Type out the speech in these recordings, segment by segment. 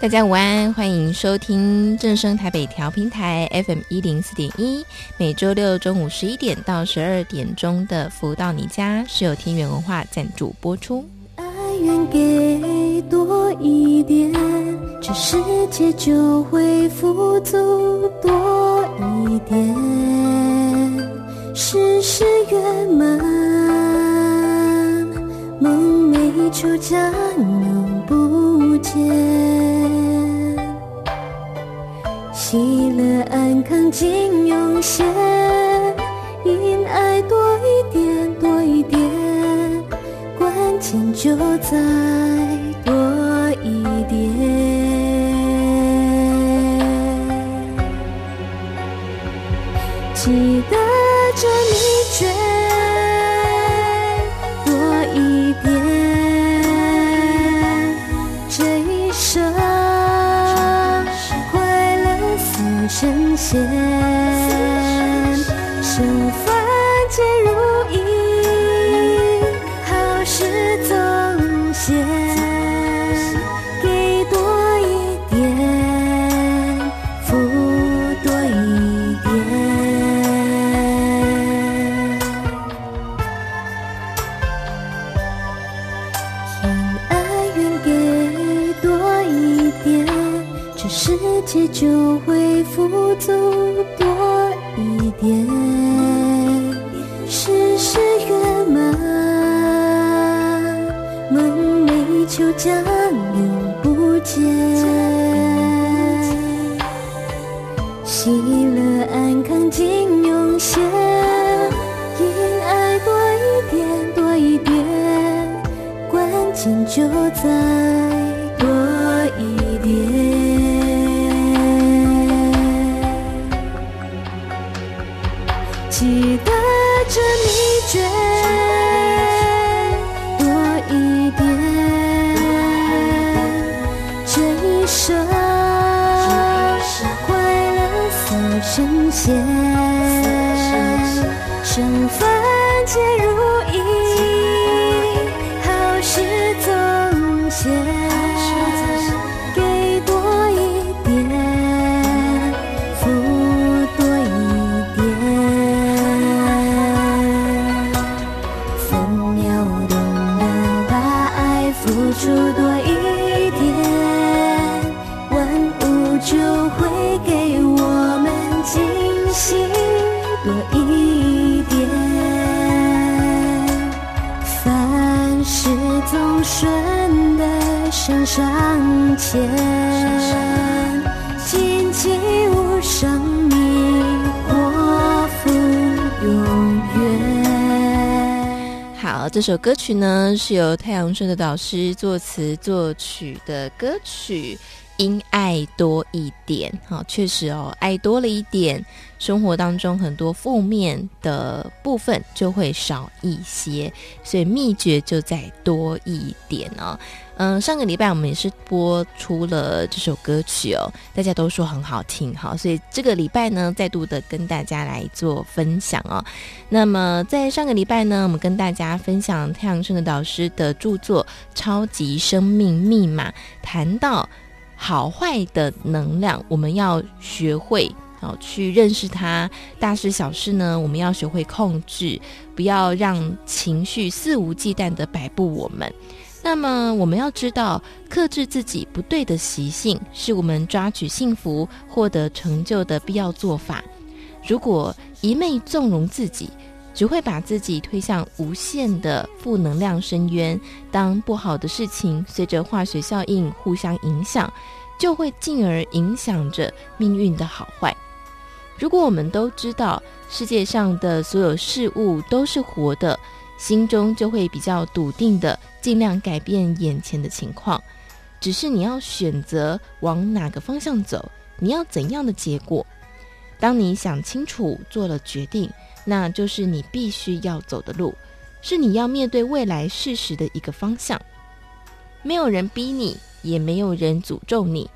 大家午安，欢迎收听正声台北调频台 FM 一零四点一，每周六中午十一点到十二点钟的《福到你家》是由天元文化赞助播出。爱愿给多一点，这世界就会富足多一点，事事圆满，梦寐以求将永不见。喜乐安康尽永现，因爱多一点多一点，关键就在多一点。记得这现，生凡皆如意，好事总现，给多一点，福多一点。天爱愿给多一点，这世界就会。福足多一点，事事圆满，梦寐求佳。前，静寂无声，你我赴永远。好，这首歌曲呢，是由太阳村的导师作词作曲的歌曲。因爱多一点，好，确实哦，爱多了一点，生活当中很多负面的部分就会少一些，所以秘诀就在多一点哦。嗯，上个礼拜我们也是播出了这首歌曲哦，大家都说很好听，好，所以这个礼拜呢，再度的跟大家来做分享哦。那么在上个礼拜呢，我们跟大家分享太阳盛德导师的著作《超级生命密码》，谈到。好坏的能量，我们要学会哦，去认识它。大事小事呢，我们要学会控制，不要让情绪肆无忌惮地摆布我们。那么，我们要知道，克制自己不对的习性，是我们抓取幸福、获得成就的必要做法。如果一昧纵容自己，只会把自己推向无限的负能量深渊。当不好的事情随着化学效应互相影响，就会进而影响着命运的好坏。如果我们都知道世界上的所有事物都是活的，心中就会比较笃定的尽量改变眼前的情况。只是你要选择往哪个方向走，你要怎样的结果。当你想清楚做了决定，那就是你必须要走的路，是你要面对未来事实的一个方向。没有人逼你，也没有人诅咒你，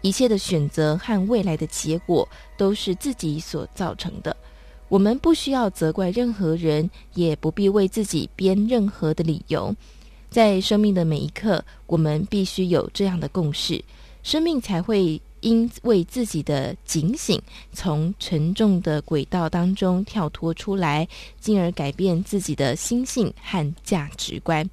一切的选择和未来的结果都是自己所造成的。我们不需要责怪任何人，也不必为自己编任何的理由。在生命的每一刻，我们必须有这样的共识，生命才会因为自己的警醒，从沉重的轨道当中跳脱出来，进而改变自己的心性和价值观，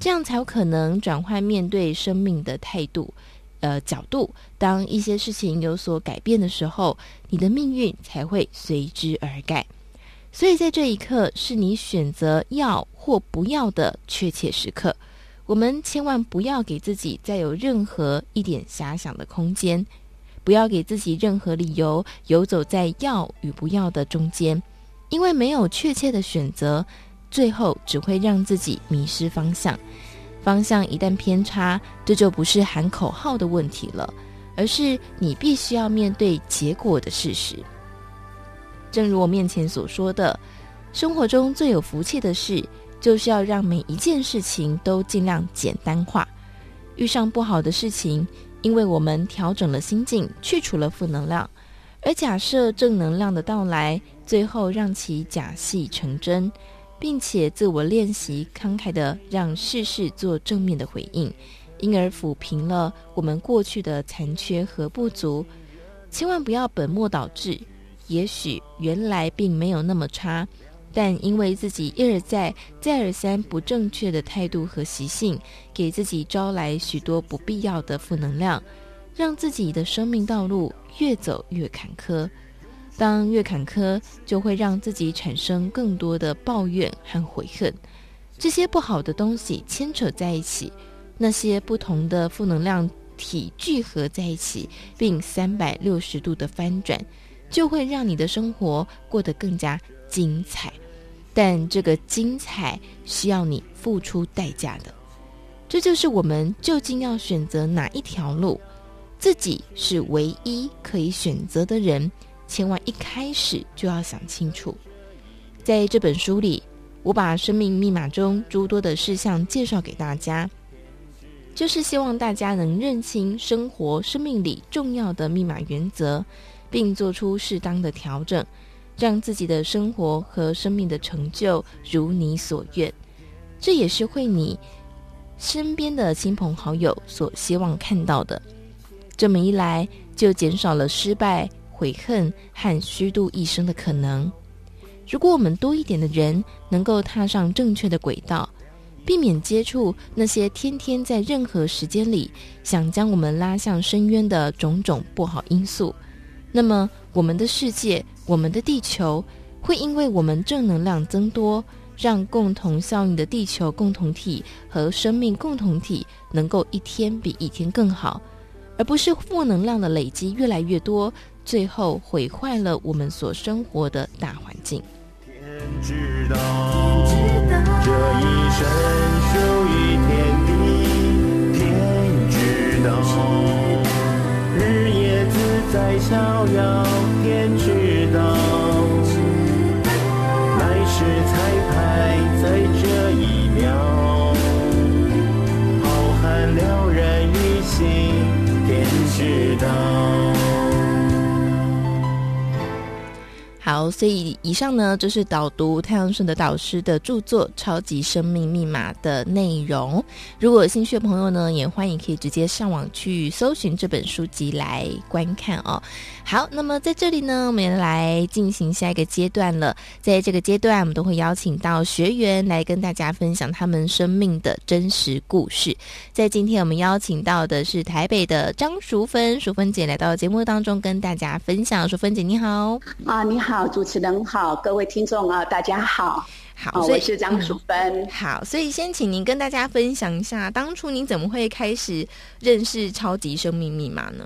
这样才有可能转换面对生命的态度。呃，角度，当一些事情有所改变的时候，你的命运才会随之而改。所以在这一刻，是你选择要或不要的确切时刻。我们千万不要给自己再有任何一点遐想的空间，不要给自己任何理由游走在要与不要的中间，因为没有确切的选择，最后只会让自己迷失方向。方向一旦偏差，这就不是喊口号的问题了，而是你必须要面对结果的事实。正如我面前所说的，生活中最有福气的事，就是要让每一件事情都尽量简单化。遇上不好的事情，因为我们调整了心境，去除了负能量，而假设正能量的到来，最后让其假戏成真。并且自我练习，慷慨地让事事做正面的回应，因而抚平了我们过去的残缺和不足。千万不要本末倒置。也许原来并没有那么差，但因为自己一而再、再而三不正确的态度和习性，给自己招来许多不必要的负能量，让自己的生命道路越走越坎坷。当越坎坷，就会让自己产生更多的抱怨和悔恨，这些不好的东西牵扯在一起，那些不同的负能量体聚合在一起，并三百六十度的翻转，就会让你的生活过得更加精彩。但这个精彩需要你付出代价的，这就是我们究竟要选择哪一条路，自己是唯一可以选择的人。千万一开始就要想清楚。在这本书里，我把生命密码中诸多的事项介绍给大家，就是希望大家能认清生活、生命里重要的密码原则，并做出适当的调整，让自己的生活和生命的成就如你所愿。这也是会你身边的亲朋好友所希望看到的。这么一来，就减少了失败。悔恨和虚度一生的可能。如果我们多一点的人能够踏上正确的轨道，避免接触那些天天在任何时间里想将我们拉向深渊的种种不好因素，那么我们的世界、我们的地球会因为我们正能量增多，让共同效应的地球共同体和生命共同体能够一天比一天更好，而不是负能量的累积越来越多。最后毁坏了我们所生活的大环境。天知道，这一生属于天地，天知道，日夜自在逍遥，天知了然于心，天知道。好，所以以上呢，就是导读太阳顺的导师的著作《超级生命密码》的内容。如果有兴趣的朋友呢，也欢迎可以直接上网去搜寻这本书籍来观看哦。好，那么在这里呢，我们来进行下一个阶段了。在这个阶段，我们都会邀请到学员来跟大家分享他们生命的真实故事。在今天，我们邀请到的是台北的张淑芬，淑芬姐来到节目当中跟大家分享。淑芬姐，你好。啊，你好。主持人好，各位听众啊，大家好。好，所以我是张淑芬。嗯。好，所以先请您跟大家分享一下，当初您怎么会开始认识超级生命密码呢？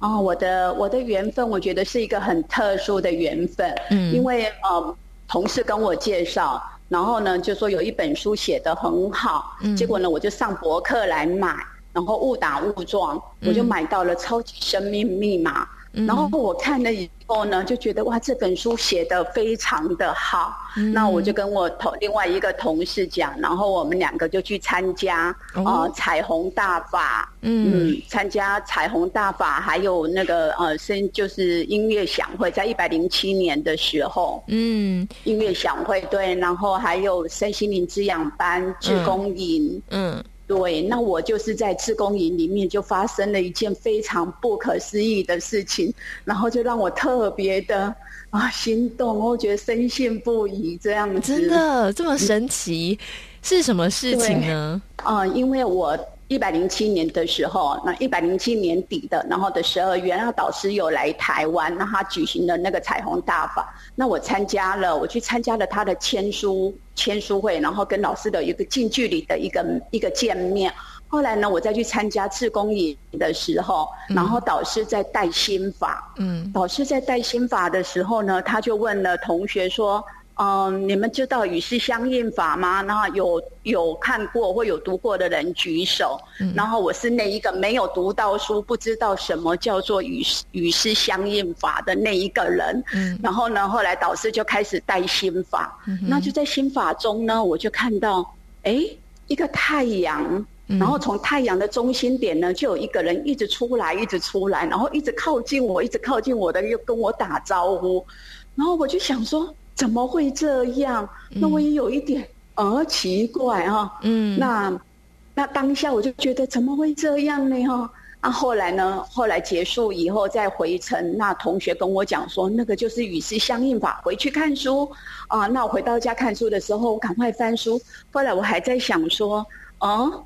哦，我的我的缘分，我觉得是一个很特殊的缘分。嗯，因为呃，同事跟我介绍，然后呢，就说有一本书写得很好，嗯，结果呢，我就上博客来买。然后误打误撞，我就买到了《超级生命密码》。然后我看了以后呢，就觉得哇，这本书写的非常的好。嗯、那我就跟我同另外一个同事讲，然后我们两个就去参加、哦、呃彩虹大法，嗯，嗯，参加彩虹大法，还有那个呃，声就是音乐响会，在一百零七年的时候，嗯，音乐响会对，然后还有身心灵滋养班、志工营，嗯。嗯对，那我就是在自工营里面就发生了一件非常不可思议的事情，然后就让我特别的啊心动，我觉得深信不疑这样子。真的这么神奇？嗯、是什么事情呢？啊、呃，因为我。一百零七年的时候，那一百零七年底的，然后的十二月，然后导师有来台湾，那他举行了那个彩虹大法，那我参加了，我去参加了他的签书签书会，然后跟老师的一个近距离的一个一个见面。后来呢，我再去参加自工营的时候，然后导师在带心法，嗯，导师在带心法的时候呢，他就问了同学说。嗯，你们知道与世相应法吗？然后有有看过或有读过的人举手。嗯、然后我是那一个没有读到书，不知道什么叫做与与世相应法的那一个人。嗯、然后呢，后来导师就开始带心法。嗯、那就在心法中呢，我就看到，哎，一个太阳，嗯、然后从太阳的中心点呢，就有一个人一直出来，一直出来，然后一直靠近我，一直靠近我的，又跟我打招呼。然后我就想说。怎么会这样？那我也有一点呃奇怪哈。嗯，那那当下我就觉得怎么会这样呢？哈，那后来呢？后来结束以后再回程，那同学跟我讲说，那个就是与之相应法，回去看书啊。那我回到家看书的时候，我赶快翻书。后来我还在想说，哦，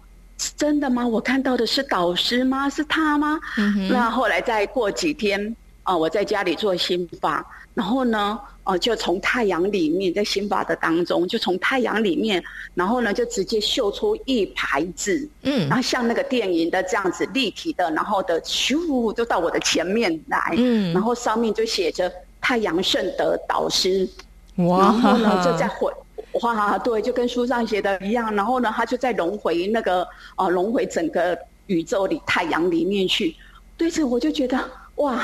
真的吗？我看到的是导师吗？是他吗？嗯哼。那后来再过几天啊，我在家里做心法，然后呢？哦，就从太阳里面，在心法的当中，就从太阳里面，然后呢，就直接绣出一排字，嗯，然后像那个电影的这样子立体的，然后的咻，就到我的前面来，嗯，然后上面就写着太阳圣德导师，哇，然后呢就在。回，哇，对，就跟书上写的一样，然后呢，他就在轮回那个啊，轮回整个宇宙里太阳里面去，对着我就觉得哇。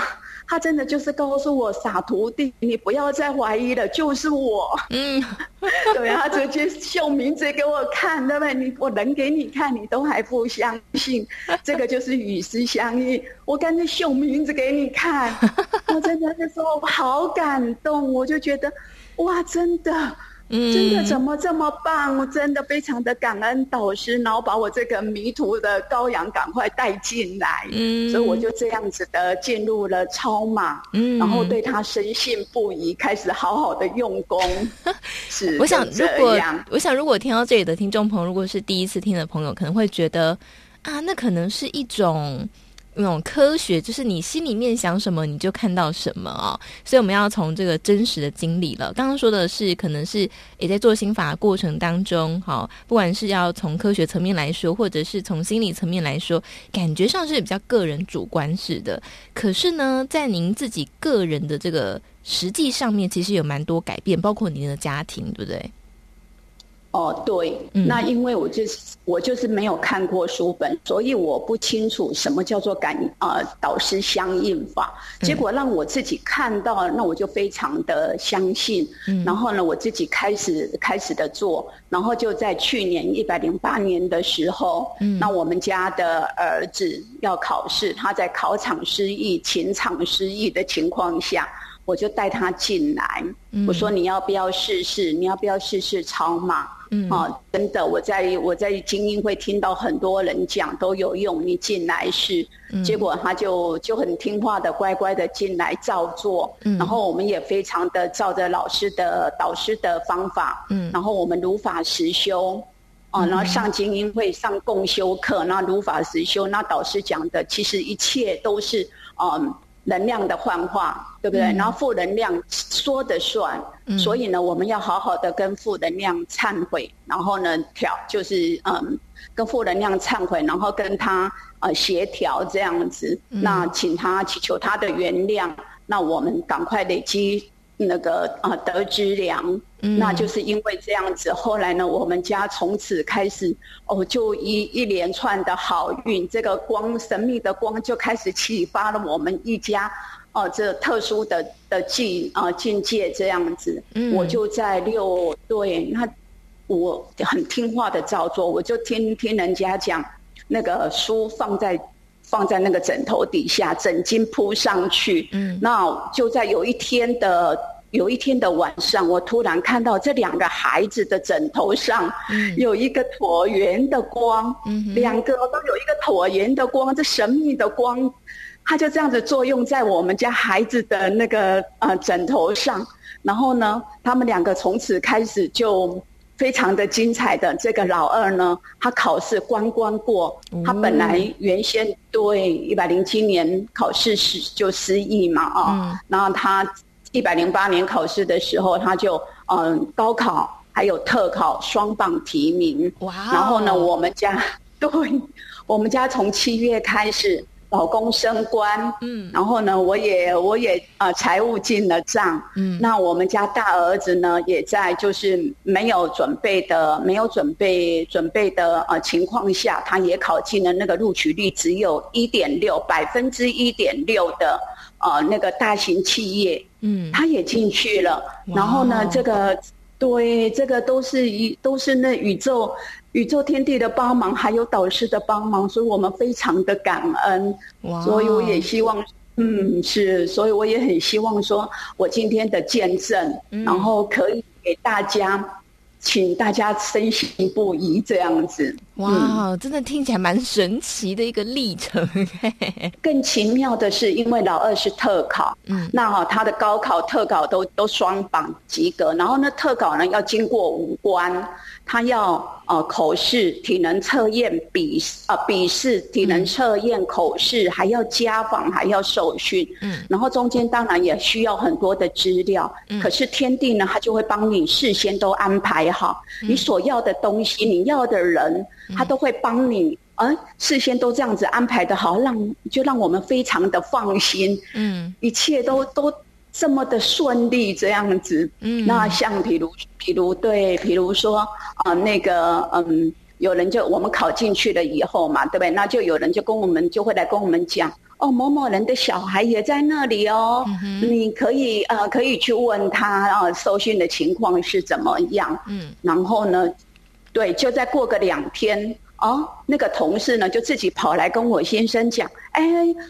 他真的就是告诉我傻徒弟，你不要再怀疑了，就是我。嗯，对，他直接秀名字给我看，对不对？你我能给你看，你都还不相信，这个就是与师相应。我干脆秀名字给你看，我真的那时候好感动，我就觉得，哇，真的。嗯，真的怎么这么棒？我真的非常的感恩导师，然后把我这个迷途的羔羊赶快带进来。嗯，所以我就这样子的进入了超马，嗯，然后对他深信不疑，开始好好的用功。是，我想如果我想如果听到这里的听众朋友，如果是第一次听的朋友，可能会觉得啊，那可能是一种。那种科学就是你心里面想什么，你就看到什么哦。所以我们要从这个真实的经历了。刚刚说的是，可能是也在做心法过程当中，好，不管是要从科学层面来说，或者是从心理层面来说，感觉上是比较个人主观式的。可是呢，在您自己个人的这个实际上面，其实有蛮多改变，包括您的家庭，对不对？哦，对，那因为我就是我就是没有看过书本，所以我不清楚什么叫做感呃导师相应法。结果让我自己看到，那我就非常的相信。然后呢，我自己开始开始的做，然后就在去年一百零八年的时候，那我们家的儿子要考试，他在考场失意、情场失意的情况下。我就带他进来，我说你要不要试试？你要不要试试超码？嗯，啊，真的，我在我在精英会听到很多人讲都有用，你进来试。结果他就就很听话的乖乖的进来照做，然后我们也非常的照着老师的导师的方法，嗯，然后我们如法实修，啊，然后上精英会上共修课，那如法实修，那导师讲的其实一切都是嗯。能量的幻化，对不对？嗯、然后负能量说的算，嗯、所以呢，我们要好好的跟负能量忏悔，然后呢调，就是嗯，跟负能量忏悔，然后跟他呃协调这样子。嗯、那请他祈求他的原谅，那我们赶快累积那个啊得知良。嗯，那就是因为这样子，后来呢，我们家从此开始哦，就一一连串的好运，这个光神秘的光就开始启发了我们一家哦，这特殊的的境啊境界这样子。嗯，我就在六对，那我很听话的照做，我就听听人家讲，那个书放在放在那个枕头底下，枕巾铺上去。嗯，那就在有一天的。有一天的晚上，我突然看到这两个孩子的枕头上有一个椭圆的光，嗯、两个都有一个椭圆的光，这神秘的光，它就这样子作用在我们家孩子的那个呃枕头上。然后呢，他们两个从此开始就非常的精彩的。这个老二呢，他考试关关过，他本来原先对一百零七年考试失就失忆嘛啊，嗯、然后他。一百零八年考试的时候，他就嗯高考还有特考双榜提名。哇！然后呢，我们家 对，我们家从七月开始，老公升官，嗯，然后呢，我也我也啊、呃、财务进了账，嗯，那我们家大儿子呢，也在就是没有准备的没有准备准备的呃情况下，他也考进了那个录取率只有一点六百分之一点六的。呃，那个大型企业，嗯，他也进去了。然后呢，这个对，这个都是一都是那宇宙宇宙天地的帮忙，还有导师的帮忙，所以我们非常的感恩。哇！所以我也希望，嗯，是，所以我也很希望说，我今天的见证，然后可以给大家。请大家深信不疑，这样子。哇，真的听起来蛮神奇的一个历程。更奇妙的是，因为老二是特考，嗯，那哈他的高考、特考都都双榜及格，然后呢，特考呢要经过五关。他要呃口试、体能测验、笔呃笔试、体能测验、口试，还要家访，还要受训。嗯，然后中间当然也需要很多的资料。嗯，可是天地呢，他就会帮你事先都安排好，你所要的东西，你要的人，他都会帮你，呃，事先都这样子安排的好，让就让我们非常的放心。嗯，一切都都。这么的顺利这样子，嗯，那像比如，比如对，比如说啊、呃，那个嗯，有人就我们考进去了以后嘛，对不对？那就有人就跟我们就会来跟我们讲，哦，某某人的小孩也在那里哦，嗯、你可以呃可以去问他啊，受训的情况是怎么样？嗯，然后呢，对，就再过个两天。哦，那个同事呢，就自己跑来跟我先生讲：“哎，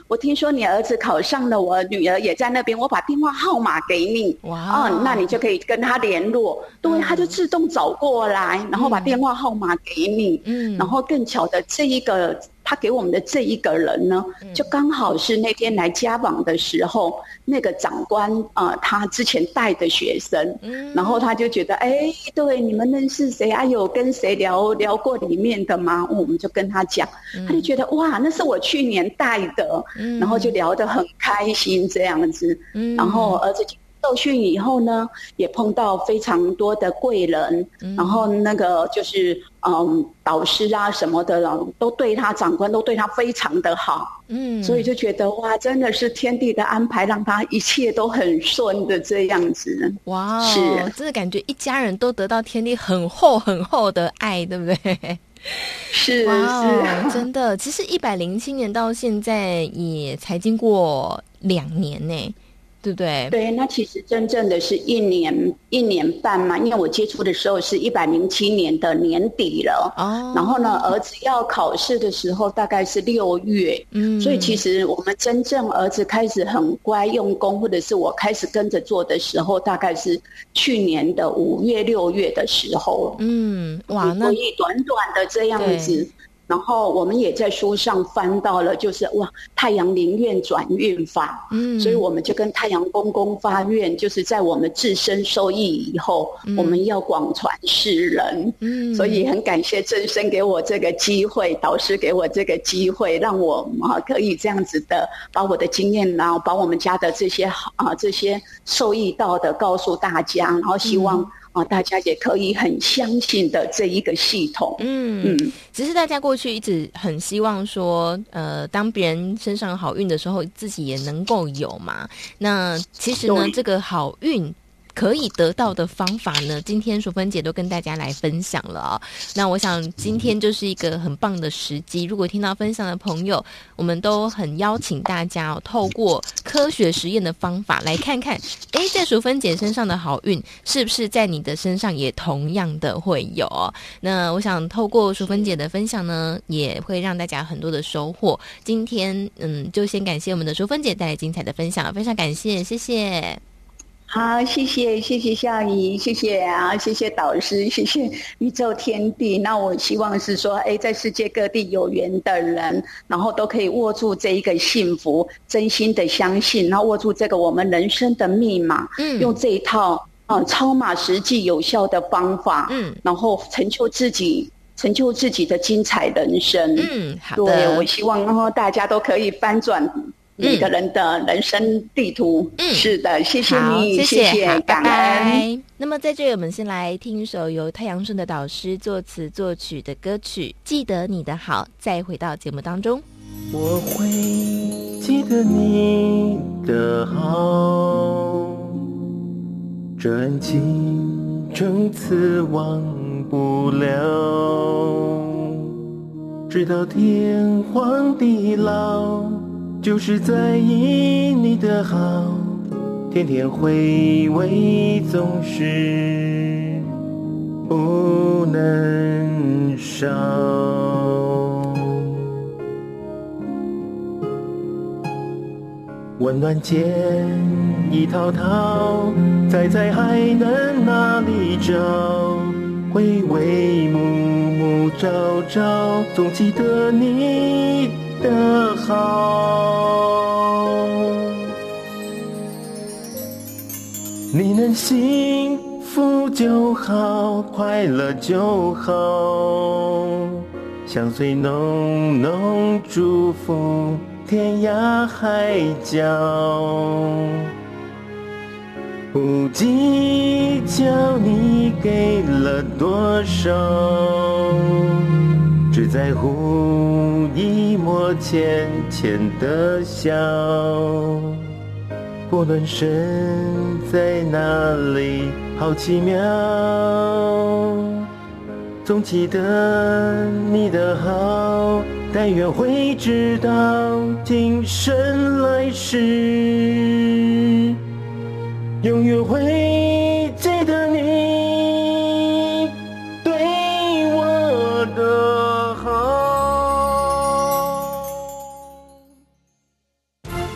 我听说你儿子考上了，我女儿也在那边，我把电话号码给你。哇，哦，那你就可以跟他联络。对，嗯、他就自动走过来，然后把电话号码给你。嗯，然后更巧的这一个。”他给我们的这一个人呢，就刚好是那天来家访的时候，那个长官啊、呃，他之前带的学生，然后他就觉得，哎，对，你们认识谁？啊？有跟谁聊聊过里面的吗？我们就跟他讲，他就觉得哇，那是我去年带的，然后就聊得很开心这样子，然后儿子。受训以后呢，也碰到非常多的贵人，嗯、然后那个就是嗯导师啊什么的，都对他长官都对他非常的好，嗯，所以就觉得哇，真的是天地的安排，让他一切都很顺的这样子。哇，是，真的感觉一家人都得到天地很厚很厚的爱，对不对？是哇是，真的。其实一百零七年到现在也才经过两年呢。对不对？对，那其实真正的是一年一年半嘛，因为我接触的时候是一百零七年的年底了。哦。然后呢，儿子要考试的时候大概是六月。嗯。所以其实我们真正儿子开始很乖用功，或者是我开始跟着做的时候，大概是去年的五月六月的时候。嗯，哇，那所以短短的这样子。然后我们也在书上翻到了，就是哇，太阳灵愿转运法，嗯，所以我们就跟太阳公公发愿，就是在我们自身受益以后，嗯、我们要广传世人，嗯，所以很感谢真身给我这个机会，导师给我这个机会，让我啊可以这样子的把我的经验，然后把我们家的这些啊这些受益到的告诉大家，然后希望。啊，大家也可以很相信的这一个系统。嗯嗯，只是大家过去一直很希望说，呃，当别人身上有好运的时候，自己也能够有嘛。那其实呢，这个好运。可以得到的方法呢？今天淑芬姐都跟大家来分享了哦。那我想今天就是一个很棒的时机。如果听到分享的朋友，我们都很邀请大家哦，透过科学实验的方法来看看，诶，在淑芬姐身上的好运是不是在你的身上也同样的会有？那我想透过淑芬姐的分享呢，也会让大家很多的收获。今天嗯，就先感谢我们的淑芬姐带来精彩的分享，非常感谢，谢谢。好，谢谢谢谢夏怡，谢谢啊，谢谢导师，谢谢宇宙天地。那我希望是说，哎，在世界各地有缘的人，然后都可以握住这一个幸福，真心的相信，然后握住这个我们人生的密码，嗯，用这一套啊、呃、超码实际有效的方法，嗯，然后成就自己，成就自己的精彩人生。嗯，好的。对，我希望然后大家都可以翻转。一个人的人生地图，嗯，是的，谢谢你，谢谢，谢谢，感恩。拜拜。那么在这里，我们先来听一首由太阳顺的导师作词作曲的歌曲《记得你的好》，再回到节目当中。我会记得你的好，这恩情从此忘不了，直到天荒地老。就是在意你的好，天天回味总是不能少。温暖间一套套，再在还能哪里找？回味暮暮朝朝，总记得你。的好，你能幸福就好，快乐就好，相随浓浓祝福，天涯海角，不计较你给了多少，只在乎一抹浅浅的笑，不论身在哪里，好奇妙，总记得你的好，但愿会知道今生来世，永远会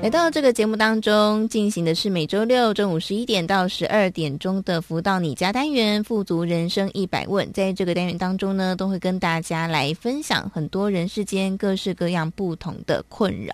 来到这个节目当中，进行的是每周六中午十一点到十二点钟的“福到你家”单元“富足人生一百问”。在这个单元当中呢，都会跟大家来分享很多人世间各式各样不同的困扰。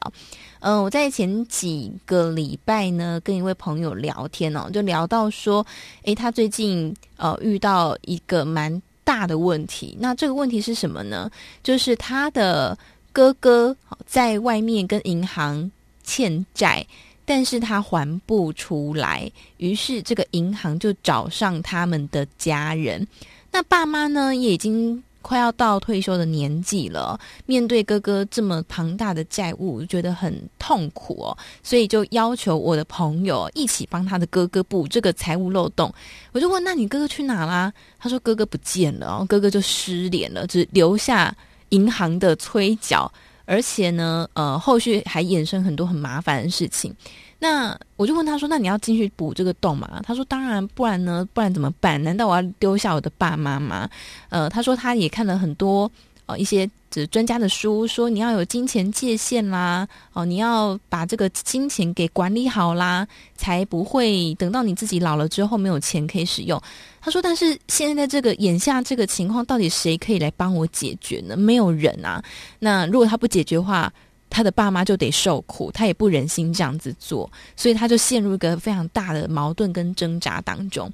嗯、我在前几个礼拜呢，跟一位朋友聊天哦，就聊到说，诶，他最近呃遇到一个蛮大的问题。那这个问题是什么呢？就是他的哥哥在外面跟银行。欠债，但是他还不出来，于是这个银行就找上他们的家人。那爸妈呢，也已经快要到退休的年纪了，面对哥哥这么庞大的债务，觉得很痛苦哦，所以就要求我的朋友一起帮他的哥哥补这个财务漏洞。我就问：“那你哥哥去哪啦？”他说：“哥哥不见了哦，哥哥就失联了，只留下银行的催缴。”而且呢，呃，后续还衍生很多很麻烦的事情。那我就问他说：“那你要进去补这个洞吗？”他说：“当然，不然呢？不然怎么办？难道我要丢下我的爸妈吗？”呃，他说他也看了很多。哦，一些专家的书说，你要有金钱界限啦，哦，你要把这个金钱给管理好啦，才不会等到你自己老了之后没有钱可以使用。他说，但是现在这个眼下这个情况，到底谁可以来帮我解决呢？没有人啊。那如果他不解决的话，他的爸妈就得受苦，他也不忍心这样子做，所以他就陷入一个非常大的矛盾跟挣扎当中。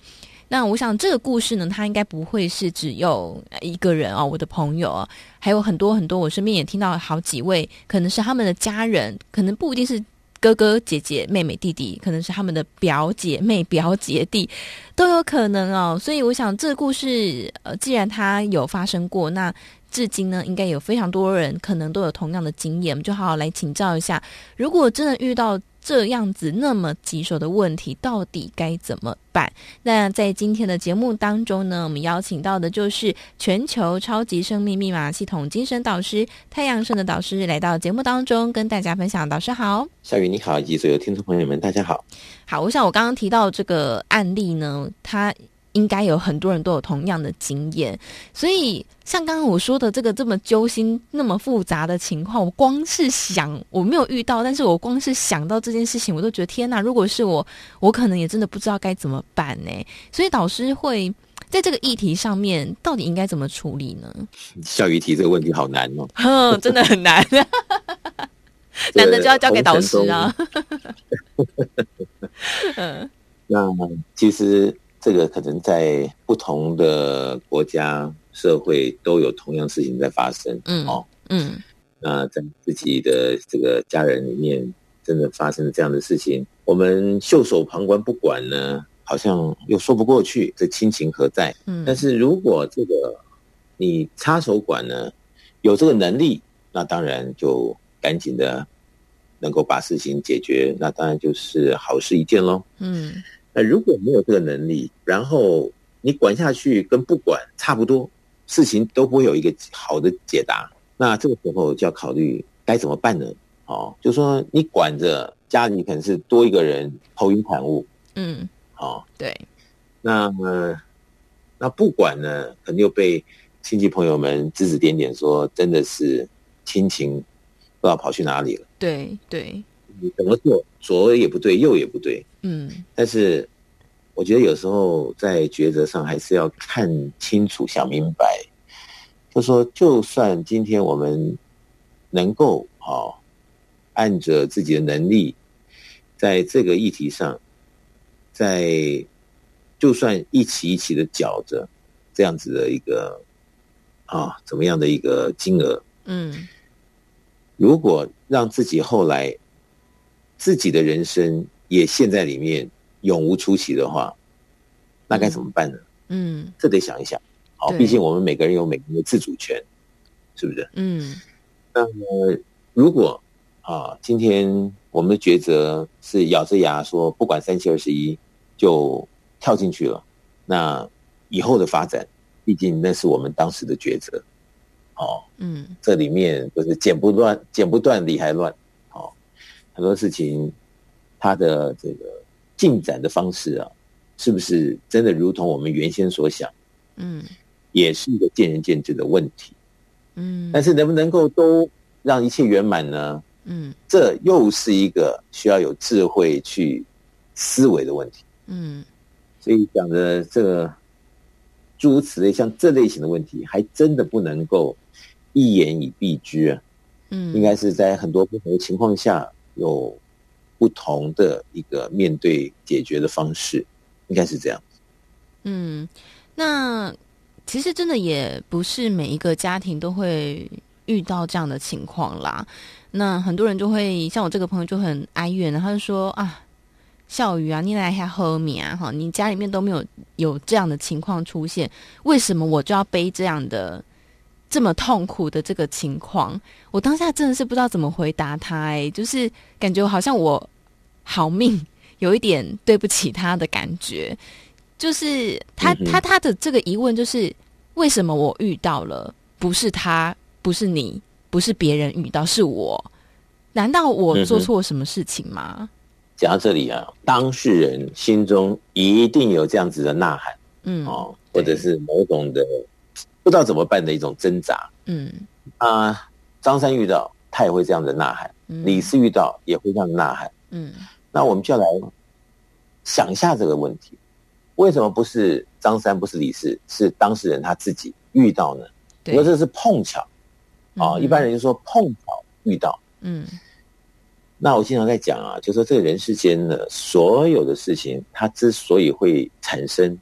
那我想这个故事呢，它应该不会是只有一个人哦，我的朋友啊，还有很多很多，我身边也听到好几位，可能是他们的家人，可能不一定是哥哥姐姐、妹妹弟弟，可能是他们的表姐妹、表姐弟，都有可能哦。所以我想这个故事，呃，既然它有发生过，那至今呢，应该有非常多人可能都有同样的经验，我们就好好来请教一下，如果真的遇到。这样子那么棘手的问题，到底该怎么办？那在今天的节目当中呢，我们邀请到的就是全球超级生命密码系统精神导师太阳盛的导师来到节目当中，跟大家分享。导师好，小雨你好，以及所有听众朋友们，大家好。好，我想我刚刚提到这个案例呢，它。应该有很多人都有同样的经验，所以像刚刚我说的这个这么揪心、那么复杂的情况，我光是想我没有遇到，但是我光是想到这件事情，我都觉得天哪！如果是我，我可能也真的不知道该怎么办呢。所以导师会在这个议题上面，到底应该怎么处理呢？小雨提这个问题好难哦，哼，真的很难，难的就要交给导师啊。嗯，那其实。这个可能在不同的国家社会都有同样事情在发生，嗯，哦，嗯，那在自己的这个家人里面，真的发生了这样的事情，我们袖手旁观不管呢，好像又说不过去，这亲情何在？嗯，但是如果这个你插手管呢，有这个能力，那当然就赶紧的能够把事情解决，那当然就是好事一件喽，嗯。那如果没有这个能力，然后你管下去跟不管差不多，事情都不会有一个好的解答。那这个时候就要考虑该怎么办呢？哦，就说你管着家里可能是多一个人头晕产物，嗯，哦，对。那么那不管呢，肯定又被亲戚朋友们指指点点，说真的是亲情不知道跑去哪里了。对对。你怎么做，左也不对，右也不对，嗯。但是，我觉得有时候在抉择上还是要看清楚、想明白。就说，就算今天我们能够哦，按着自己的能力，在这个议题上，在就算一起一起的搅着这样子的一个啊，怎么样的一个金额，嗯。如果让自己后来。自己的人生也陷在里面，永无出息的话，那该怎么办呢？嗯，这得想一想。好，毕竟我们每个人有每个人的自主权，是不是？嗯。那么，如果啊，今天我们的抉择是咬着牙说不管三七二十一就跳进去了，那以后的发展，毕竟那是我们当时的抉择。哦，嗯，这里面就是剪不断，剪不断，理还乱。很多事情，它的这个进展的方式啊，是不是真的如同我们原先所想？嗯，也是一个见仁见智的问题。嗯，但是能不能够都让一切圆满呢？嗯，这又是一个需要有智慧去思维的问题。嗯，所以讲的这个诸如此类，像这类型的问题，还真的不能够一言以蔽之啊。嗯，应该是在很多不同的情况下。有不同的一个面对解决的方式，应该是这样。嗯，那其实真的也不是每一个家庭都会遇到这样的情况啦。那很多人就会像我这个朋友就很哀怨，他就说啊，笑鱼啊，你来下喝米啊，哈，你家里面都没有有这样的情况出现，为什么我就要背这样的？这么痛苦的这个情况，我当下真的是不知道怎么回答他，哎，就是感觉好像我好命，有一点对不起他的感觉。就是他他他的这个疑问就是，为什么我遇到了，不是他，不是你，不是别人遇到，是我？难道我做错什么事情吗？讲到这里啊，当事人心中一定有这样子的呐喊，嗯，哦，或者是某种的。不知道怎么办的一种挣扎，嗯。啊，张三遇到他也会这样的呐喊，嗯、李四遇到也会这样的呐喊，嗯，那我们就要来想一下这个问题：为什么不是张三，不是李四，是当事人他自己遇到呢？你说这是碰巧。啊，一般人就说碰巧遇到，嗯，那我经常在讲啊，就说这个人世间的所有的事情，它之所以会产生，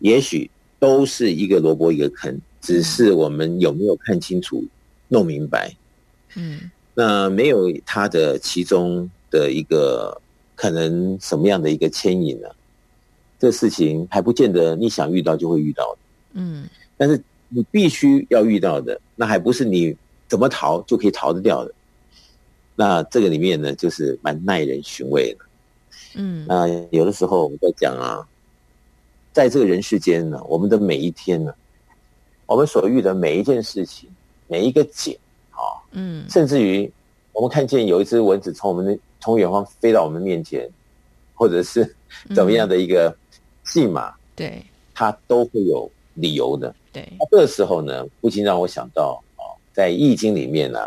也许都是一个萝卜一个坑，只是我们有没有看清楚、弄明白。嗯，那没有它的其中的一个可能什么样的一个牵引呢？这事情还不见得你想遇到就会遇到的。嗯，但是你必须要遇到的，那还不是你怎么逃就可以逃得掉的。那这个里面呢，就是蛮耐人寻味的。嗯，那有的时候我们在讲啊，在这个人世间呢，我们的每一天呢，我们所遇的每一件事情，每一个景啊，嗯，甚至于我们看见有一只蚊子从我们的从远方飞到我们面前，或者是怎么样的一个戏码，对，它都会有理由的。对，那这个时候呢，不禁让我想到哦，在《易经》里面呢。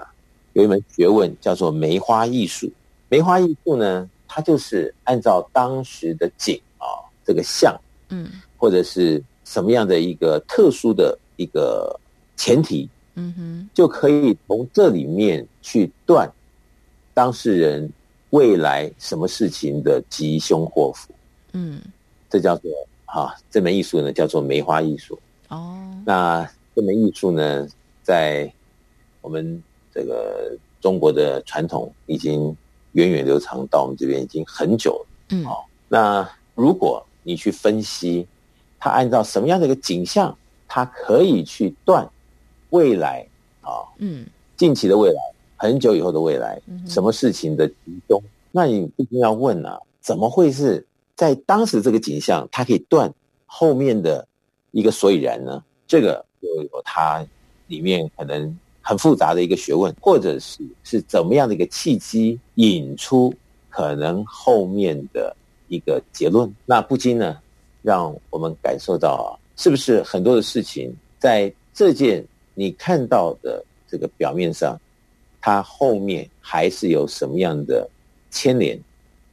有一门学问叫做梅花易数，梅花易数呢，它就是按照当时的景啊，这个象，嗯，或者是什么样的一个特殊的一个前提，嗯哼，就可以从这里面去断当事人未来什么事情的吉凶祸福，嗯，这叫做啊，这门艺术呢叫做梅花艺术。哦，那这门艺术呢，在我们。这个中国的传统已经源远流长到我们这边已经很久了。嗯，好，那如果你去分析，它按照什么样的一个景象，它可以去断未来啊，嗯，近期的未来，很久以后的未来，什么事情的集中？那你一定要问啊，怎么会是在当时这个景象，它可以断后面的一个所以然呢？这个就有它里面可能。很复杂的一个学问，或者是是怎么样的一个契机引出可能后面的一个结论？那不禁呢，让我们感受到啊，是不是很多的事情在这件你看到的这个表面上，它后面还是有什么样的牵连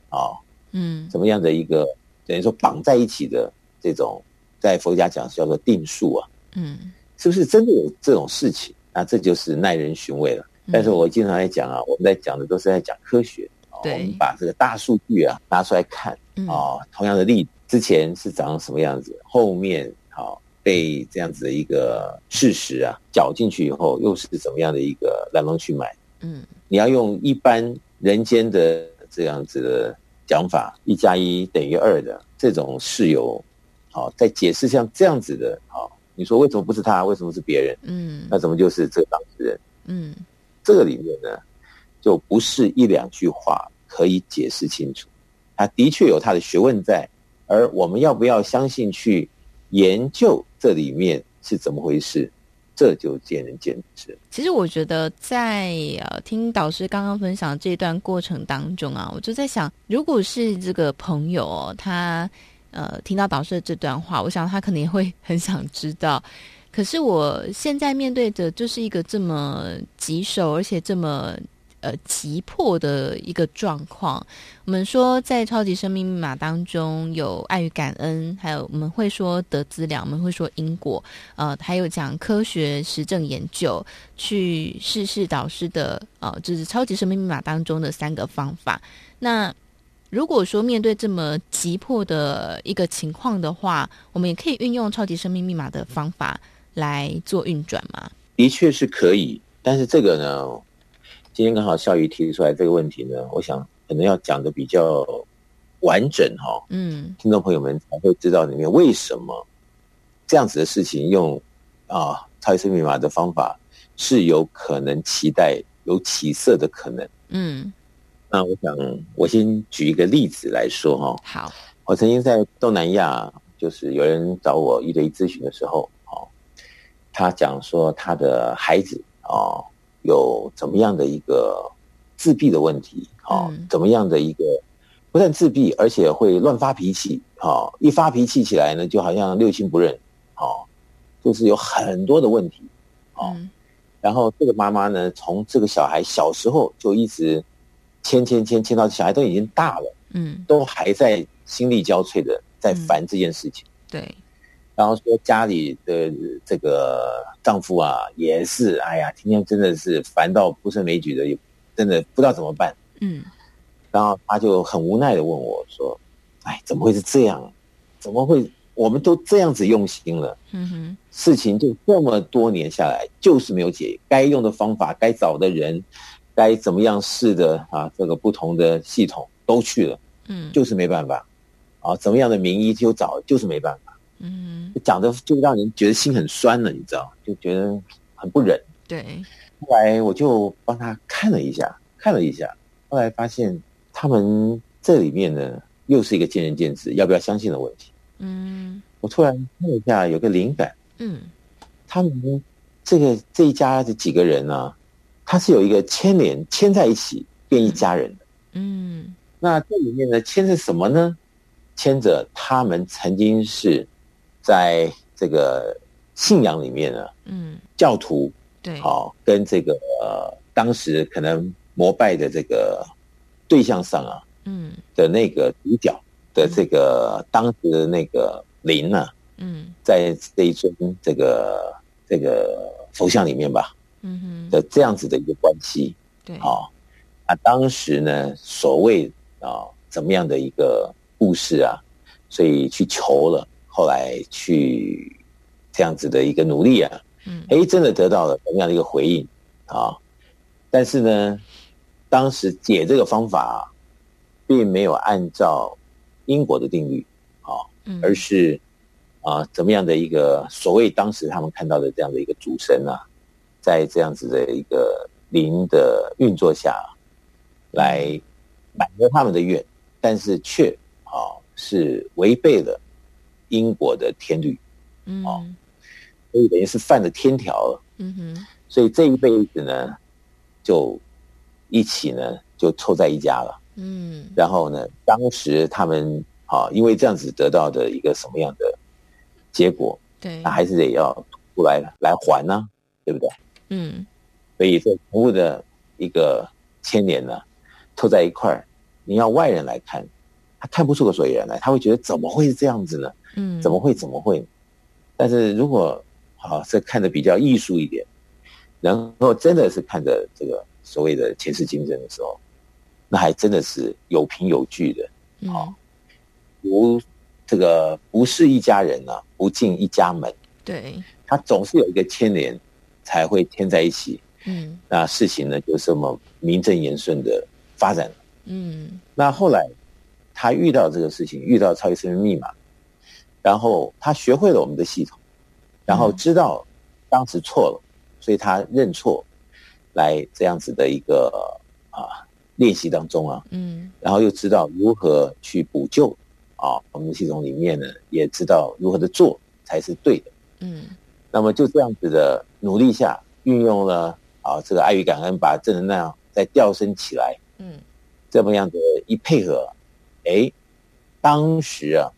啊？嗯，什么样的一个等于说绑在一起的这种，在佛家讲是叫做定数啊？嗯，是不是真的有这种事情？那这就是耐人寻味了。但是我经常在讲啊，我们在讲的都是在讲科学。对，我们把这个大数据啊拿出来看啊，同样的例子，之前是长什么样子，后面好被这样子的一个事实啊搅进去以后，又是怎么样的一个来龙去脉？嗯，你要用一般人间的这样子的讲法，一加一等于二的这种事由，好，在解释像这样子的，好。你说为什么不是他？为什么是别人？嗯，那怎么就是这个当事人？嗯，这个里面呢，就不是一两句话可以解释清楚。他的确有他的学问在，而我们要不要相信去研究这里面是怎么回事，这就见仁见智。其实我觉得在呃听导师刚刚分享这段过程当中啊，我就在想，如果是这个朋友哦，他。呃，听到导师的这段话，我想他可能也会很想知道。可是我现在面对的就是一个这么棘手，而且这么呃急迫的一个状况。我们说，在超级生命密码当中有爱与感恩，还有我们会说得资料，我们会说因果，呃，还有讲科学实证研究，去试试导师的呃，就是超级生命密码当中的三个方法。那如果说面对这么急迫的一个情况的话，我们也可以运用超级生命密码的方法来做运转吗？的确是可以，但是这个呢，今天刚好孝瑜提出来这个问题呢，我想可能要讲的比较完整哈。嗯，听众朋友们才会知道里面为什么这样子的事情用啊超级生命密码的方法是有可能期待有起色的可能。嗯。那我想，我先举一个例子来说哈。好，我曾经在东南亚，就是有人找我一对一咨询的时候，哦，他讲说他的孩子哦有怎么样的一个自闭的问题，哦，怎么样的一个不但自闭，而且会乱发脾气，哦，一发脾气起来呢，就好像六亲不认，哦，就是有很多的问题，哦，然后这个妈妈呢，从这个小孩小时候就一直。牵牵牵牵到小孩都已经大了，嗯，都还在心力交瘁的在烦这件事情。对，然后说家里的这个丈夫啊，也是，哎呀，天天真的是烦到不胜枚举的，也真的不知道怎么办。嗯，然后他就很无奈的问我说：“哎，怎么会是这样？怎么会？我们都这样子用心了，嗯哼，事情就这么多年下来，就是没有解。该用的方法，该找的人，该怎么样试的啊，这个不同的系统都去了，嗯，就是没办法。啊，怎么样的名医就找，就是没办法。”嗯，讲的就让人觉得心很酸了，你知道，就觉得很不忍。对，后来我就帮他看了一下，看了一下，后来发现他们这里面呢，又是一个见仁见智，要不要相信的问题。嗯，我突然看了一下，有个灵感。嗯，他们这个这一家的几个人呢、啊，他是有一个牵连，牵在一起变一家人的。嗯，那这里面呢，牵着什么呢？牵着他们曾经是。在这个信仰里面呢，嗯，教徒对，好跟这个呃当时可能膜拜的这个对象上啊，嗯。的那个主角的这个当时的那个灵呢，嗯，在这一尊这个这个佛像里面吧，嗯哼。的这样子的一个关系，对，好，啊，当时呢所谓啊怎么样的一个故事啊，所以去求了。后来去这样子的一个努力啊，嗯，哎，真的得到了同样的一个回应啊。但是呢，当时解这个方法啊，并没有按照因果的定律啊，而是啊，怎么样的一个所谓当时他们看到的这样的一个主神啊，在这样子的一个灵的运作下，来满足他们的愿，但是却啊是违背了。因果的天律，嗯，所以等于是犯了天条。了，嗯哼，所以这一辈子呢，就一起呢就凑在一家了，嗯，然后呢，当时他们啊，因为这样子得到的一个什么样的结果，对，那还是得要出来来还呢、啊，对不对？嗯，所以这服务的一个牵连呢，凑在一块儿，你要外人来看，他看不出个所以然来，他会觉得怎么会是这样子呢？嗯，怎么会？怎么会？但是如果好，是看的比较艺术一点，然后真的是看着这个所谓的前世今生的时候，那还真的是有凭有据的。好，不这个不是一家人呢、啊，不进一家门。对，他总是有一个牵连，才会牵在一起。嗯，那事情呢，就这么名正言顺的发展。嗯，那后来他遇到这个事情，遇到超级生命密码。然后他学会了我们的系统，然后知道当时错了，所以他认错，来这样子的一个啊练习当中啊，嗯，然后又知道如何去补救啊，我们的系统里面呢，也知道如何的做才是对的，嗯，那么就这样子的努力下，运用了啊这个爱与感恩，把正能量再调升起来，嗯，这么样的一配合，哎，当时啊。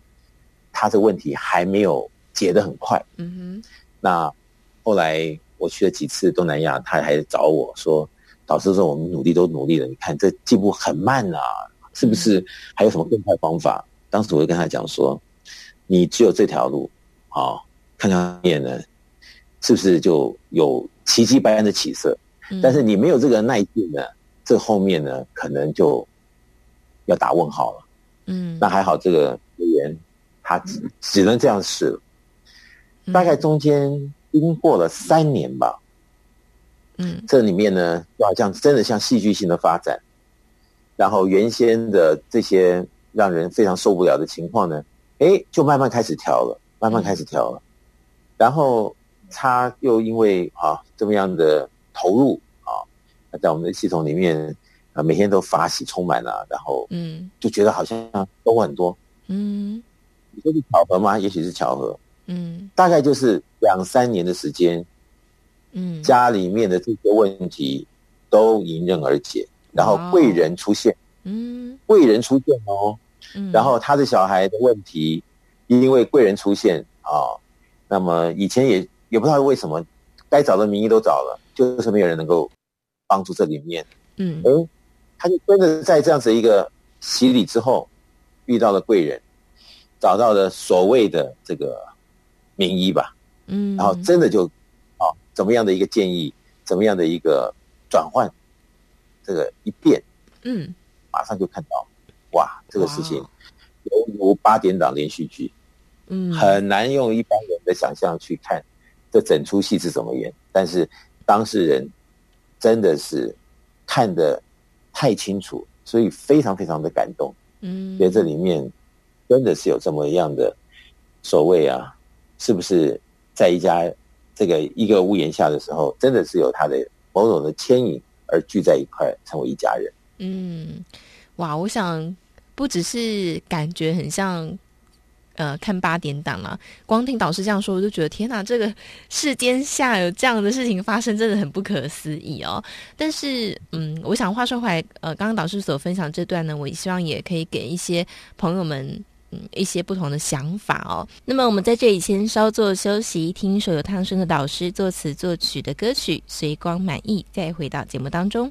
他这个问题还没有解得很快，嗯哼。那后来我去了几次东南亚，他还找我说：“导师说我们努力都努力了，你看这进步很慢啊，是不是？还有什么更快方法？”当时我就跟他讲说：“你只有这条路，啊，看看面呢，是不是就有奇迹般的起色？但是你没有这个耐性呢，这后面呢，可能就要打问号了。”嗯，那还好，这个学员。他只只能这样试了，大概中间经过了三年吧，嗯，这里面呢，就好像真的像戏剧性的发展，然后原先的这些让人非常受不了的情况呢，哎，就慢慢开始调了，慢慢开始调了，然后他又因为啊这么样的投入啊，在我们的系统里面啊，每天都法喜充满了，然后嗯，就觉得好像收获很多，嗯。你说是巧合吗？也许是巧合。嗯，大概就是两三年的时间，嗯，家里面的这些问题都迎刃而解，然后贵人出现，嗯，贵人出现哦，嗯，然后他的小孩的问题，因为贵人出现啊，哦，那么以前也也不知道为什么，该找的名医都找了，就是没有人能够帮助这里面，嗯，哎，他就真的在这样子一个洗礼之后，遇到了贵人。找到了所谓的这个名医吧，嗯，然后真的就啊，怎么样的一个建议，怎么样的一个转换，这个一变，嗯，马上就看到，哇，这个事情犹如八点档连续剧，嗯，很难用一般人的想象去看这整出戏是怎么演，但是当事人真的是看得太清楚，所以非常非常的感动，嗯，觉得这里面真的是有这么样的。所谓啊，是不是在一家这个一个屋檐下的时候，真的是有他的某种的牵引而聚在一块，成为一家人？嗯，哇，我想不只是感觉很像，呃，看八点档了。光听导师这样说，我就觉得天哪，这个世间下有这样的事情发生，真的很不可思议哦。但是，嗯，我想话说回来，呃，刚刚导师所分享这段呢，我希望也可以给一些朋友们。嗯，一些不同的想法哦。那么我们在这里先稍作休息，听一首由汤生的导师作词作曲的歌曲《随光满溢》，再回到节目当中。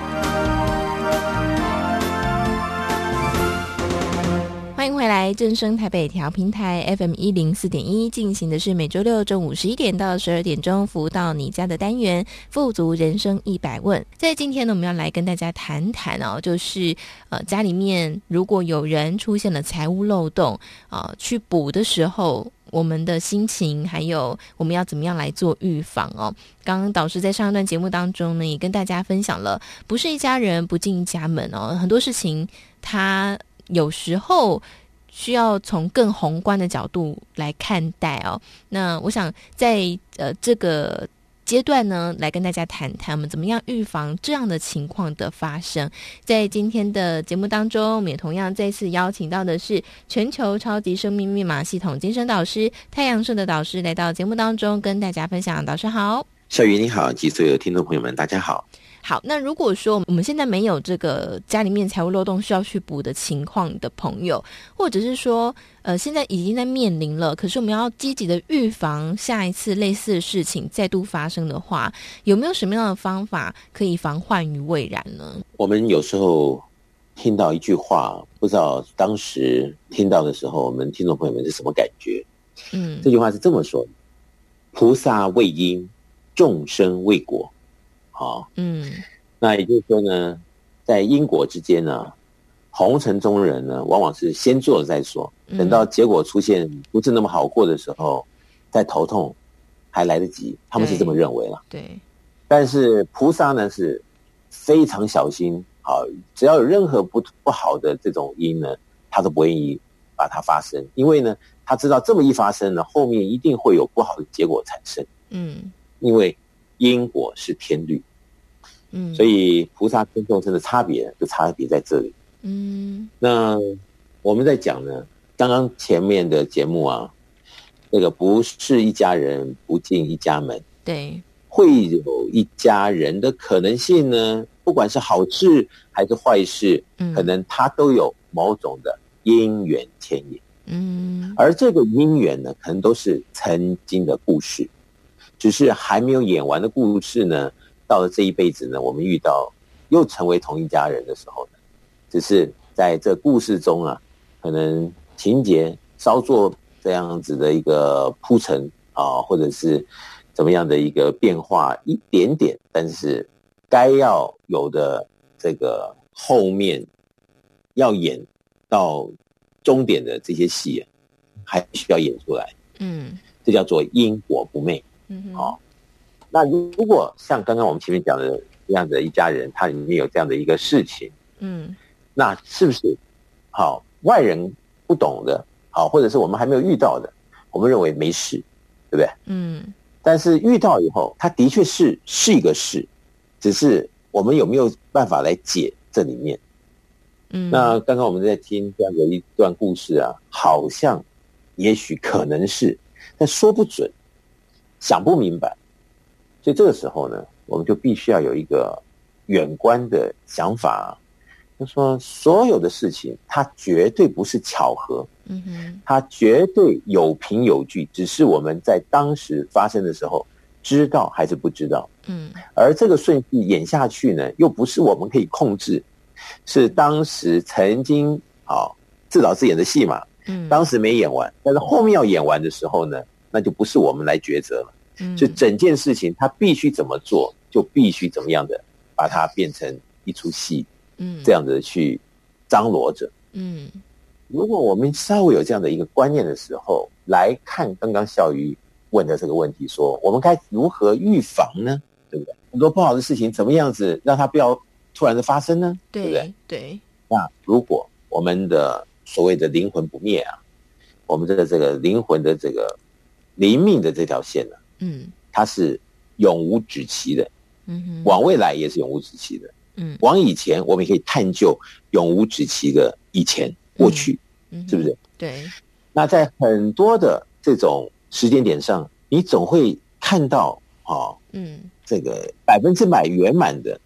欢迎回来，正声台北调频台 FM 一零四点一，进行的是每周六中午十一点到十二点钟服务到你家的单元《富足人生一百问》。在今天呢，我们要来跟大家谈谈哦，就是呃，家里面如果有人出现了财务漏洞啊、去补的时候，我们的心情还有我们要怎么样来做预防哦。刚刚导师在上一段节目当中呢，也跟大家分享了，不是一家人不进一家门哦，很多事情他。有时候需要从更宏观的角度来看待哦。那我想在呃这个阶段呢，来跟大家谈谈我们怎么样预防这样的情况的发生。在今天的节目当中，我们也同样再次邀请到的是全球超级生命密码系统精神导师太阳盛的导师来到节目当中，跟大家分享。导师好，小瑜你好，及所有听众朋友们，大家好。好，那如果说我们现在没有这个家里面财务漏洞需要去补的情况的朋友，或者是说，呃，现在已经在面临了，可是我们要积极的预防下一次类似的事情再度发生的话，有没有什么样的方法可以防患于未然呢？我们有时候听到一句话，不知道当时听到的时候，我们听众朋友们是什么感觉？嗯，这句话是这么说的：菩萨为因，众生为果。好，嗯，那也就是说呢，在因果之间呢，红尘中人呢，往往是先做了再说，等到结果出现不是那么好过的时候，再头痛还来得及，他们是这么认为了。对，但是菩萨呢是非常小心，啊，只要有任何不不好的这种因呢，他都不愿意把它发生，因为呢，他知道这么一发生呢，后面一定会有不好的结果产生。嗯，因为因果是天律。嗯，所以菩萨跟众生的差别就差别在这里。嗯，那我们在讲呢，刚刚前面的节目啊，那个不是一家人不进一家门，对，会有一家人的可能性呢，不管是好事还是坏事，嗯，可能它都有某种的因缘牵引。嗯，而这个因缘呢，可能都是曾经的故事，只是还没有演完的故事呢。到了这一辈子呢，我们遇到又成为同一家人的时候呢，只是在这故事中啊，可能情节稍作这样子的一个铺陈啊，或者是怎么样的一个变化一点点，但是该要有的这个后面要演到终点的这些戏啊，还需要演出来。嗯，这叫做因果不昧。嗯，好。那如果像刚刚我们前面讲的这样的一家人，他里面有这样的一个事情，嗯，那是不是好外人不懂的，好，或者是我们还没有遇到的，我们认为没事，对不对？嗯。但是遇到以后，他的确是是一个事，只是我们有没有办法来解这里面？嗯。那刚刚我们在听这样的一段故事啊，好像也许可能是，但说不准，想不明白。所以这个时候呢，我们就必须要有一个远观的想法，就说所有的事情它绝对不是巧合，嗯哼，它绝对有凭有据，只是我们在当时发生的时候知道还是不知道，嗯，而这个顺序演下去呢，又不是我们可以控制，是当时曾经啊自导自演的戏嘛，嗯，当时没演完，但是后面要演完的时候呢，那就不是我们来抉择了。就整件事情，他必须怎么做，就必须怎么样的把它变成一出戏，嗯，这样子去张罗着，嗯。如果我们稍微有这样的一个观念的时候，来看刚刚笑鱼问的这个问题，说我们该如何预防呢？对不对？很多不好的事情，怎么样子让它不要突然的发生呢？对不对？对。那如果我们的所谓的灵魂不灭啊，我们的这个灵魂的这个灵命的这条线呢？嗯，它是永无止期的，嗯哼，往未来也是永无止期的，嗯，往以前我们也可以探究永无止期的以前过去，嗯，是不是？对。那在很多的这种时间点上，你总会看到啊，嗯，这个百分之百圆满的，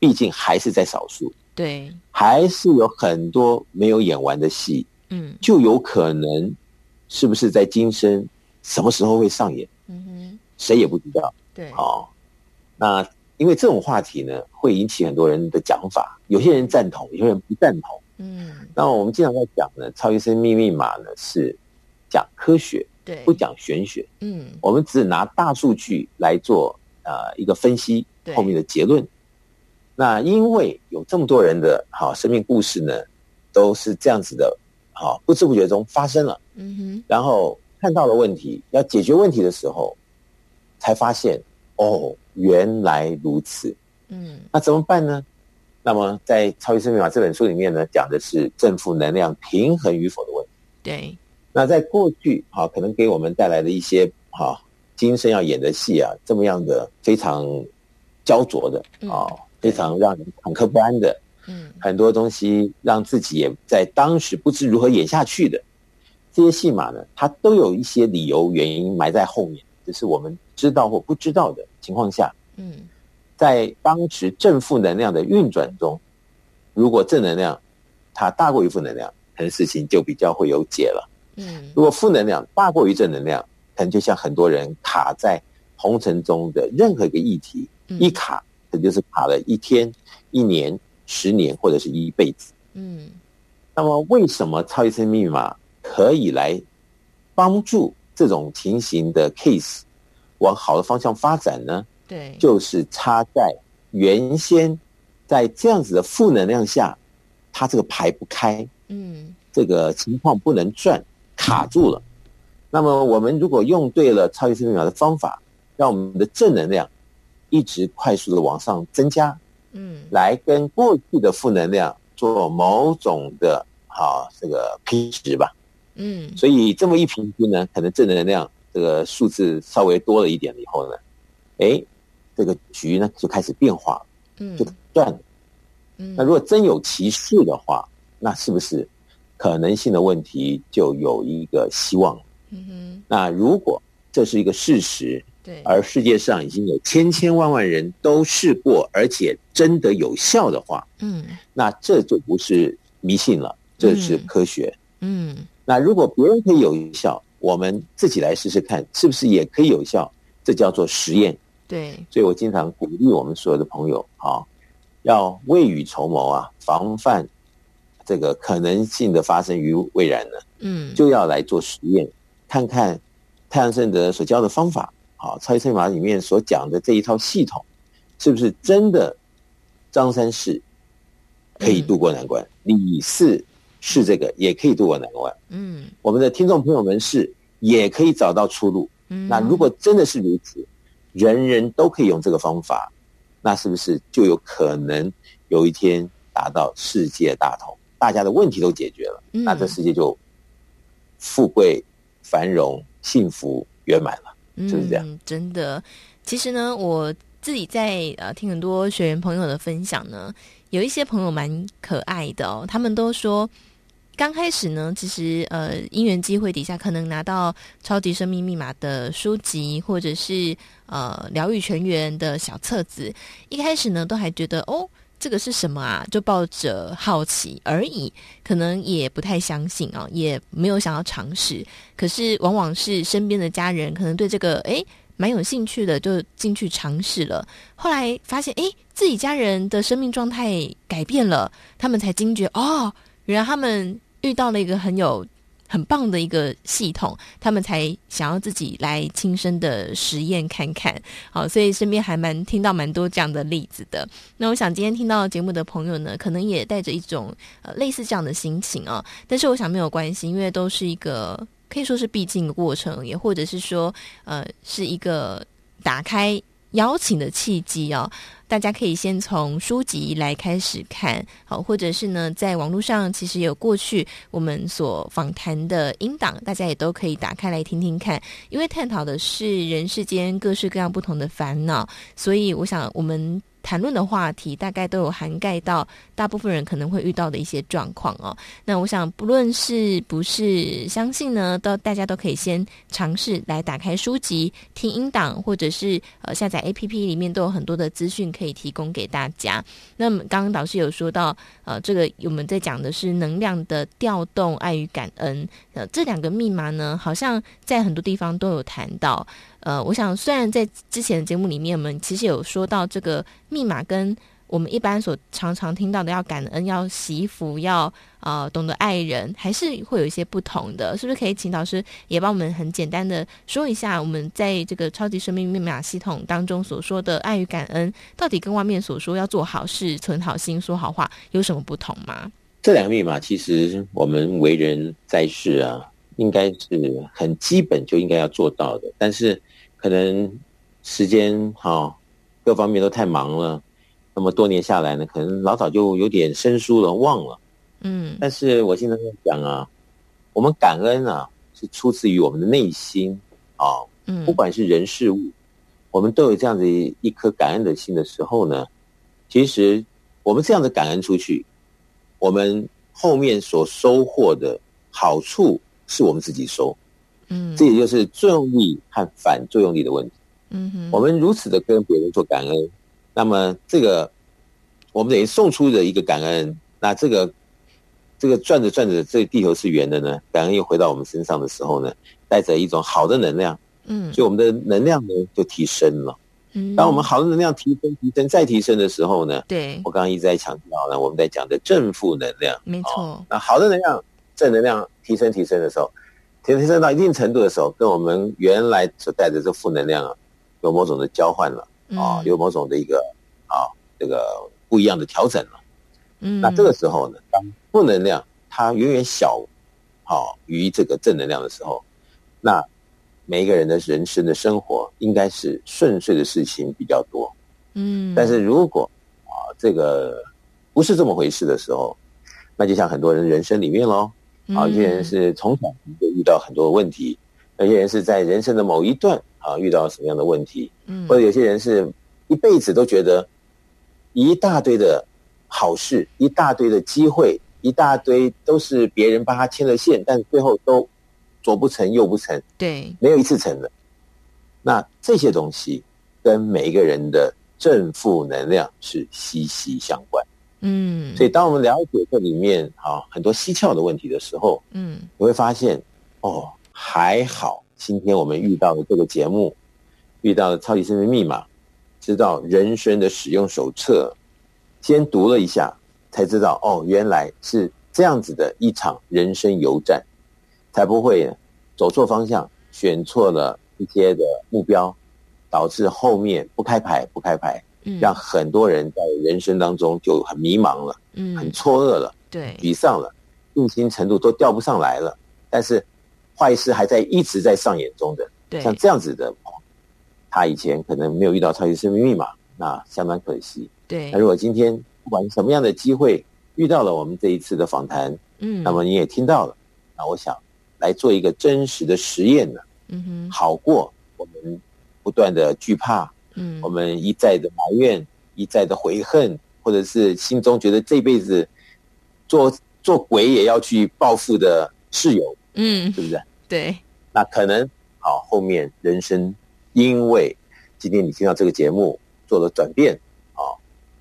毕竟还是在少数，对，还是有很多没有演完的戏，嗯，就有可能是不是在今生什么时候会上演？嗯哼，谁也不知道。对，好，那因为这种话题呢，会引起很多人的讲法，有些人赞同，有些人不赞同。嗯，那我们经常在讲呢，超级生命密码呢是讲科学，对，不讲玄学。嗯，我们只拿大数据来做呃一个分析，后面的结论。那因为有这么多人的好生命故事呢，都是这样子的，好不知不觉中发生了。嗯哼，然后。看到了问题，要解决问题的时候，才发现哦，原来如此。嗯，那怎么办呢？那么在《超级生命法》这本书里面呢，讲的是正负能量平衡与否的问题。对。那在过去，哈，可能给我们带来的一些哈，今生要演的戏啊，这么样的非常焦灼的啊，非常让人忐忑不安的。嗯，很多东西让自己也在当时不知如何演下去的。这些戏码呢，它都有一些理由原因埋在后面，只是我们知道或不知道的情况下，嗯，在当时正负能量的运转中，如果正能量它大过于负能量，可能事情就比较会有解了。嗯，如果负能量大过于正能量，可能就像很多人卡在红尘中的任何一个议题，一卡可能就是卡了一天、一年、十年或者是一辈子。嗯，那么为什么超级生命密码可以来帮助这种情形的 case 往好的方向发展呢？对，就是差在原先在这样子的负能量下，它这个排不开，嗯，这个情况不能转，卡住了。那么我们如果用对了超级生命密码的方法，让我们的正能量一直快速的往上增加，嗯，来跟过去的负能量做某种的啊这个平值吧。嗯，所以这么一平均呢，可能正能量这个数字稍微多了一点了以后呢，哎，这个局呢就开始变化，嗯，就断了。嗯，那如果真有其事的话，那是不是可能性的问题就有一个希望？嗯哼。那如果这是一个事实，对，而世界上已经有千千万万人都试过，而且真的有效的话，嗯，那这就不是迷信了，这是科学。嗯。嗯那如果别人可以有效，我们自己来试试看，是不是也可以有效？这叫做实验。对，所以我经常鼓励我们所有的朋友啊，要未雨绸缪啊，防范这个可能性的发生于未然呢。嗯，就要来做实验，看看太阳盛德所教的方法，好，超级生命密码里面所讲的这一套系统，是不是真的张三试可以渡过难关？李、嗯、四试这个也可以渡过难关。嗯，我们的听众朋友们是也可以找到出路。嗯，那如果真的是如此，人人都可以用这个方法，那是不是就有可能有一天达到世界大同，大家的问题都解决了？嗯、那这世界就富贵、繁荣、幸福、圆满了，是不是这样？嗯、真的，其实呢，我自己在呃听很多学员朋友的分享呢，有一些朋友蛮可爱的哦，他们都说。刚开始呢，其实呃，因缘机会底下，可能拿到《超级生命密码》的书籍，或者是呃《疗愈全员》的小册子，一开始呢，都还觉得哦，这个是什么啊？就抱着好奇而已，可能也不太相信啊，也没有想要尝试。可是，往往是身边的家人可能对这个诶蛮有兴趣的，就进去尝试了。后来发现，诶，自己家人的生命状态改变了，他们才惊觉哦，原来他们。遇到了一个很有很棒的一个系统，他们才想要自己来亲身的实验看看。好，所以身边还蛮听到蛮多这样的例子的。那我想今天听到节目的朋友呢，可能也带着一种呃类似这样的心情啊。但是我想没有关系，因为都是一个可以说是必经的过程，也或者是说呃是一个打开邀请的契机哦。大家可以先从书籍来开始看，好，或者是呢，在网络上其实有过去我们所访谈的音档，大家也都可以打开来听听看。因为探讨的是人世间各式各样不同的烦恼，所以我想我们。谈论的话题大概都有涵盖到大部分人可能会遇到的一些状况哦。那我想，不论是不是相信呢，都大家都可以先尝试来打开书籍听音档，或者是呃下载 APP 里面都有很多的资讯可以提供给大家。那么刚刚导师有说到，呃，这个我们在讲的是能量的调动、爱与感恩，呃，这两个密码呢，好像在很多地方都有谈到。呃，我想虽然在之前的节目里面，我们其实有说到这个密码跟我们一般所常常听到的要感恩、要惜福、要呃懂得爱人，还是会有一些不同的，是不是？可以请导师也帮我们很简单的说一下，我们在这个超级生命密码系统当中所说的爱与感恩，到底跟外面所说要做好事、存好心、说好话有什么不同吗？这两个密码其实我们为人在世啊，应该是很基本就应该要做到的，但是。可能时间哈，各方面都太忙了，那么多年下来呢，可能老早就有点生疏了，忘了。嗯，但是我现在在讲啊，我们感恩啊，是出自于我们的内心啊。嗯，不管是人事物，我们都有这样子一颗感恩的心的时候呢，其实我们这样的感恩出去，我们后面所收获的好处是我们自己收。嗯，这也就是作用力和反作用力的问题。嗯哼，我们如此的跟别人做感恩，那么这个我们等于送出的一个感恩，那这个这个转着转着，这地球是圆的呢，感恩又回到我们身上的时候呢，带着一种好的能量。嗯，所以我们的能量呢就提升了。嗯，当我们好的能量提升、提升再提升的时候呢，对，我刚刚一直在强调呢，我们在讲的正负能量，没错。哦，那好的能量、正能量提升、提升的时候。提升到一定程度的时候，跟我们原来所带的这负能量啊，有某种的交换了啊，有某种的一个啊，这个不一样的调整了。嗯，那这个时候呢，当负能量它远远小好于这个正能量的时候，那每一个人的人生的生活应该是顺遂的事情比较多。嗯，但是如果啊这个不是这么回事的时候，那就像很多人人生里面喽。啊，有些人是从小就遇到很多问题，有些人是在人生的某一段啊遇到什么样的问题，嗯，或者有些人是一辈子都觉得一大堆的好事，一大堆的机会，一大堆都是别人帮他牵了线，但最后都左不成右不成，对，没有一次成的。那这些东西跟每一个人的正负能量是息息相关。嗯，所以当我们了解这里面啊很多蹊跷的问题的时候，嗯，你会发现哦，还好今天我们遇到的这个节目，遇到了超级生命密码，知道人生的使用手册，先读了一下，才知道哦，原来是这样子的一场人生游战，才不会走错方向，选错了一些的目标，导致后面不开牌不开牌，嗯，让很多人在人生当中就很迷茫了，嗯，很错愕了，对，沮丧了，用心程度都调不上来了。但是坏事还在一直在上演中的，对，像这样子的，他以前可能没有遇到超级生命密码，那相当可惜。对，那如果今天不管什么样的机会遇到了我们这一次的访谈，嗯，那么你也听到了，那我想来做一个真实的实验呢，嗯哼，好过我们不断的惧怕，嗯，我们一再的埋怨，一再的悔恨，或者是心中觉得这辈子做做鬼也要去报复的室友。嗯，是不是？对，那可能好，后面人生因为今天你听到这个节目做了转变，啊，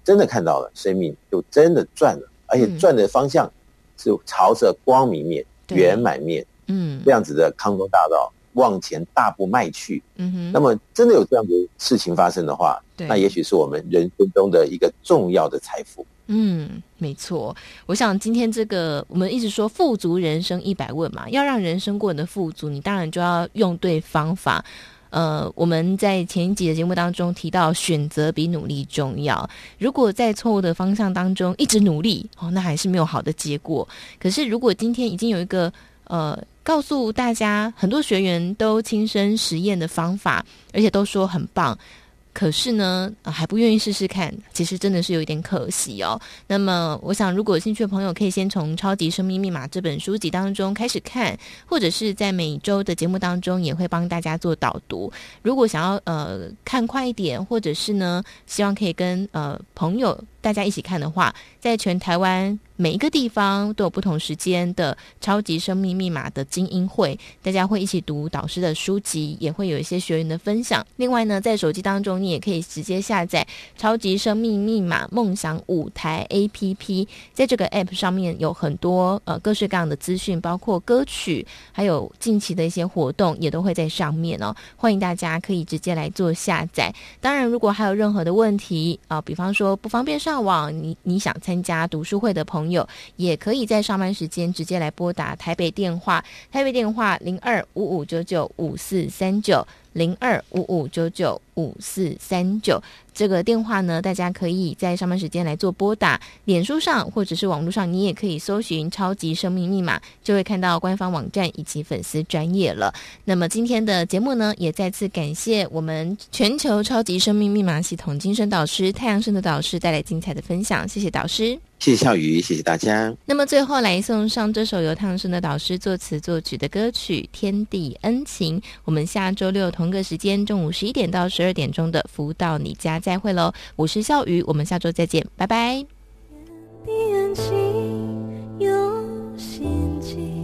真的看到了生命就真的转了，而且转的方向是朝着光明面、圆满面，嗯，这样子的康庄大道往前大步迈去。嗯哼，那么真的有这样的事情发生的话，那也许是我们人生中的一个重要的财富。嗯，没错。我想今天这个，我们一直说富足人生一百问嘛，要让人生过得富足，你当然就要用对方法。呃，我们在前一集的节目当中提到，选择比努力重要。如果在错误的方向当中一直努力，哦，那还是没有好的结果。可是如果今天已经有一个呃，告诉大家很多学员都亲身实验的方法，而且都说很棒。可是呢，还不愿意试试看，其实真的是有一点可惜哦。那么，我想如果有兴趣的朋友，可以先从《超级生命密码》这本书籍当中开始看，或者是在每周的节目当中也会帮大家做导读。如果想要呃看快一点，或者是呢，希望可以跟呃朋友大家一起看的话，在全台湾。每一个地方都有不同时间的超级生命密码的精英会，大家会一起读导师的书籍，也会有一些学员的分享。另外呢，在手机当中，你也可以直接下载超级生命密码梦想舞台 APP，在这个 APP 上面有很多呃各式各样的资讯，包括歌曲，还有近期的一些活动，也都会在上面哦。欢迎大家可以直接来做下载。当然，如果还有任何的问题啊、呃，比方说不方便上上网，你你想参加读书会的。朋友也可以在上班时间直接来拨打台北电话，台北电话零二五五九九五四三九。零二五五九九五四三九这个电话呢，大家可以在上班时间来做拨打。脸书上或者是网络上，你也可以搜寻“超级生命密码”，就会看到官方网站以及粉丝专业了。那么今天的节目呢，也再次感谢我们全球超级生命密码系统精神导师太阳神的导师带来精彩的分享，谢谢导师，谢谢笑宇，谢谢大家。那么最后来送上这首由汤生的导师作词作曲的歌曲《天地恩情》，我们下周六同。个时间，中午十一点到十二点钟的福到你家，再会喽！我是笑宇，我们下周再见，拜拜。从此住。